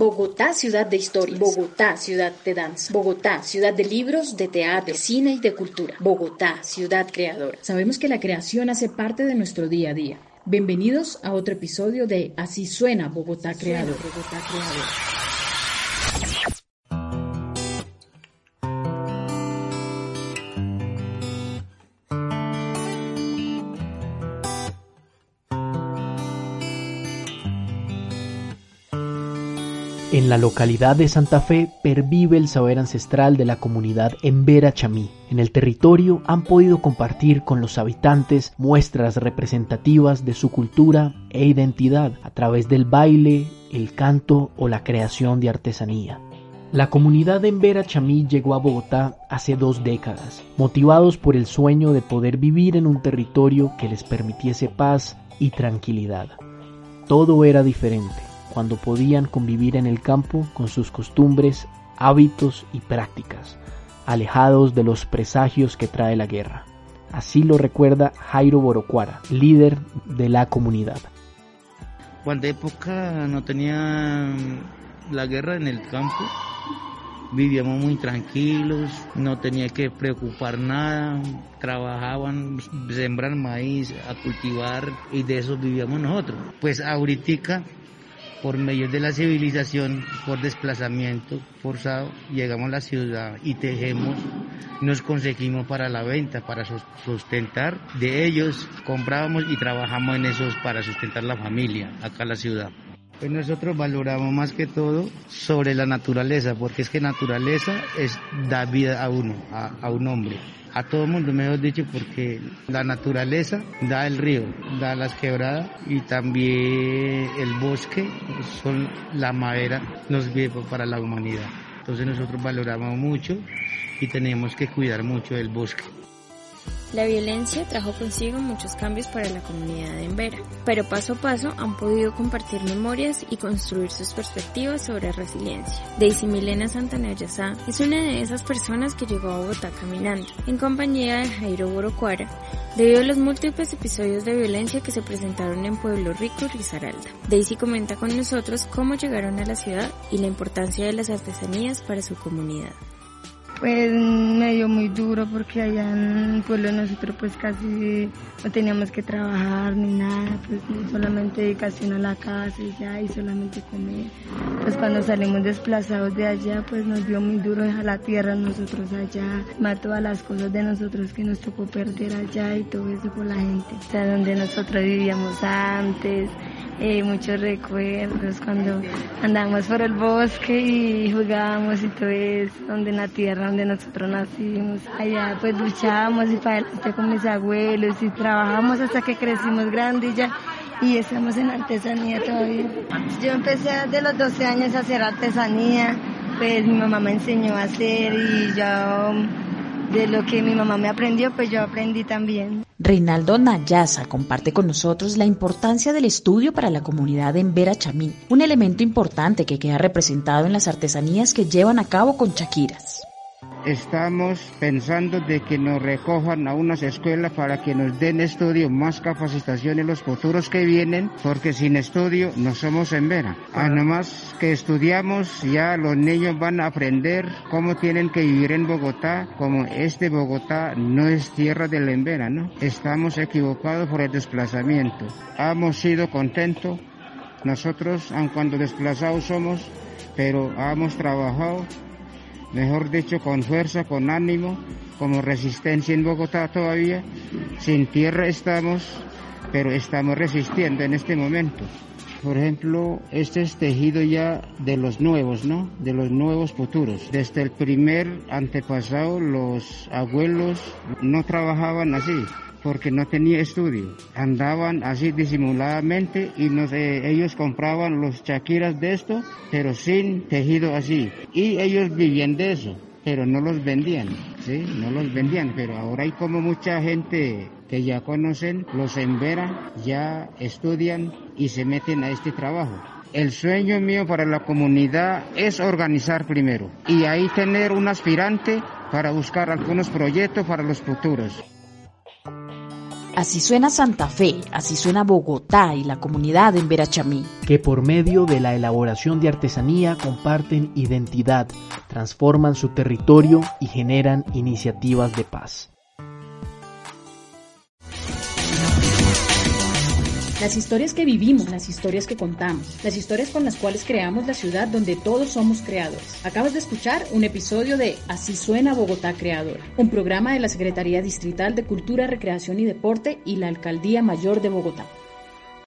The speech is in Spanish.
Bogotá, ciudad de historia. Bogotá, ciudad de danza. Bogotá, ciudad de libros, de teatro, de cine y de cultura. Bogotá, ciudad creadora. Sabemos que la creación hace parte de nuestro día a día. Bienvenidos a otro episodio de Así suena Bogotá Creador. Bogotá Creador. En la localidad de Santa Fe pervive el saber ancestral de la comunidad Embera Chamí. En el territorio han podido compartir con los habitantes muestras representativas de su cultura e identidad a través del baile, el canto o la creación de artesanía. La comunidad Embera Chamí llegó a Bogotá hace dos décadas, motivados por el sueño de poder vivir en un territorio que les permitiese paz y tranquilidad. Todo era diferente cuando podían convivir en el campo con sus costumbres, hábitos y prácticas, alejados de los presagios que trae la guerra. Así lo recuerda Jairo Borocuara, líder de la comunidad. Cuando época no tenía la guerra en el campo, vivíamos muy tranquilos, no tenía que preocupar nada, trabajaban, sembran maíz, a cultivar y de eso vivíamos nosotros. Pues ahorita por medio de la civilización, por desplazamiento forzado, llegamos a la ciudad y tejemos, nos conseguimos para la venta, para sustentar. De ellos comprábamos y trabajamos en esos para sustentar la familia acá en la ciudad. Pues nosotros valoramos más que todo sobre la naturaleza, porque es que naturaleza es da vida a uno, a, a un hombre a todo el mundo, mejor dicho, porque la naturaleza da el río, da las quebradas y también el bosque, son la madera, nos vive para la humanidad. Entonces nosotros valoramos mucho y tenemos que cuidar mucho del bosque. La violencia trajo consigo muchos cambios para la comunidad de Embera, pero paso a paso han podido compartir memorias y construir sus perspectivas sobre resiliencia. Daisy Milena Santanaya es una de esas personas que llegó a Bogotá caminando, en compañía de Jairo Borocuara, debido a los múltiples episodios de violencia que se presentaron en Pueblo Rico y Risaralda. Daisy comenta con nosotros cómo llegaron a la ciudad y la importancia de las artesanías para su comunidad. Pues me dio muy duro porque allá en el pueblo nosotros pues casi no teníamos que trabajar ni nada, pues solamente dedicación a la casa y ya y solamente comer. Pues cuando salimos desplazados de allá pues nos dio muy duro dejar la tierra nosotros allá, más todas las cosas de nosotros que nos tocó perder allá y todo eso por la gente. O sea, donde nosotros vivíamos antes, muchos recuerdos cuando andábamos por el bosque y jugábamos y todo eso, donde en la tierra donde nosotros nacimos. Allá pues luchábamos y para adelante con mis abuelos y trabajamos hasta que crecimos grandes ya y estamos en artesanía todavía. Yo empecé desde los 12 años a hacer artesanía, pues mi mamá me enseñó a hacer y yo de lo que mi mamá me aprendió, pues yo aprendí también. Reinaldo Nayasa comparte con nosotros la importancia del estudio para la comunidad en Vera Chamí, un elemento importante que queda representado en las artesanías que llevan a cabo con chaquiras estamos pensando de que nos recojan a unas escuelas para que nos den estudio, más capacitación en los futuros que vienen, porque sin estudio no somos en vera. Además que estudiamos, ya los niños van a aprender cómo tienen que vivir en Bogotá, como este Bogotá no es tierra de la Embera, ¿no? Estamos equivocados por el desplazamiento. Hemos sido contentos, nosotros, aun cuando desplazados somos, pero hemos trabajado mejor dicho, con fuerza, con ánimo, como resistencia en Bogotá todavía. Sin tierra estamos, pero estamos resistiendo en este momento. Por ejemplo, este es tejido ya de los nuevos, ¿no? De los nuevos futuros. Desde el primer antepasado, los abuelos no trabajaban así porque no tenía estudio. Andaban así disimuladamente y no ellos compraban los chaquiras de esto, pero sin tejido así. Y ellos vivían de eso, pero no los vendían, ¿sí? No los vendían, pero ahora hay como mucha gente que ya conocen, los enveran, ya estudian y se meten a este trabajo. El sueño mío para la comunidad es organizar primero y ahí tener un aspirante para buscar algunos proyectos para los futuros. Así suena Santa Fe, así suena Bogotá y la comunidad en Verachamí. Que por medio de la elaboración de artesanía comparten identidad, transforman su territorio y generan iniciativas de paz. Las historias que vivimos, las historias que contamos, las historias con las cuales creamos la ciudad donde todos somos creadores. Acabas de escuchar un episodio de Así suena Bogotá Creadora, un programa de la Secretaría Distrital de Cultura, Recreación y Deporte y la Alcaldía Mayor de Bogotá.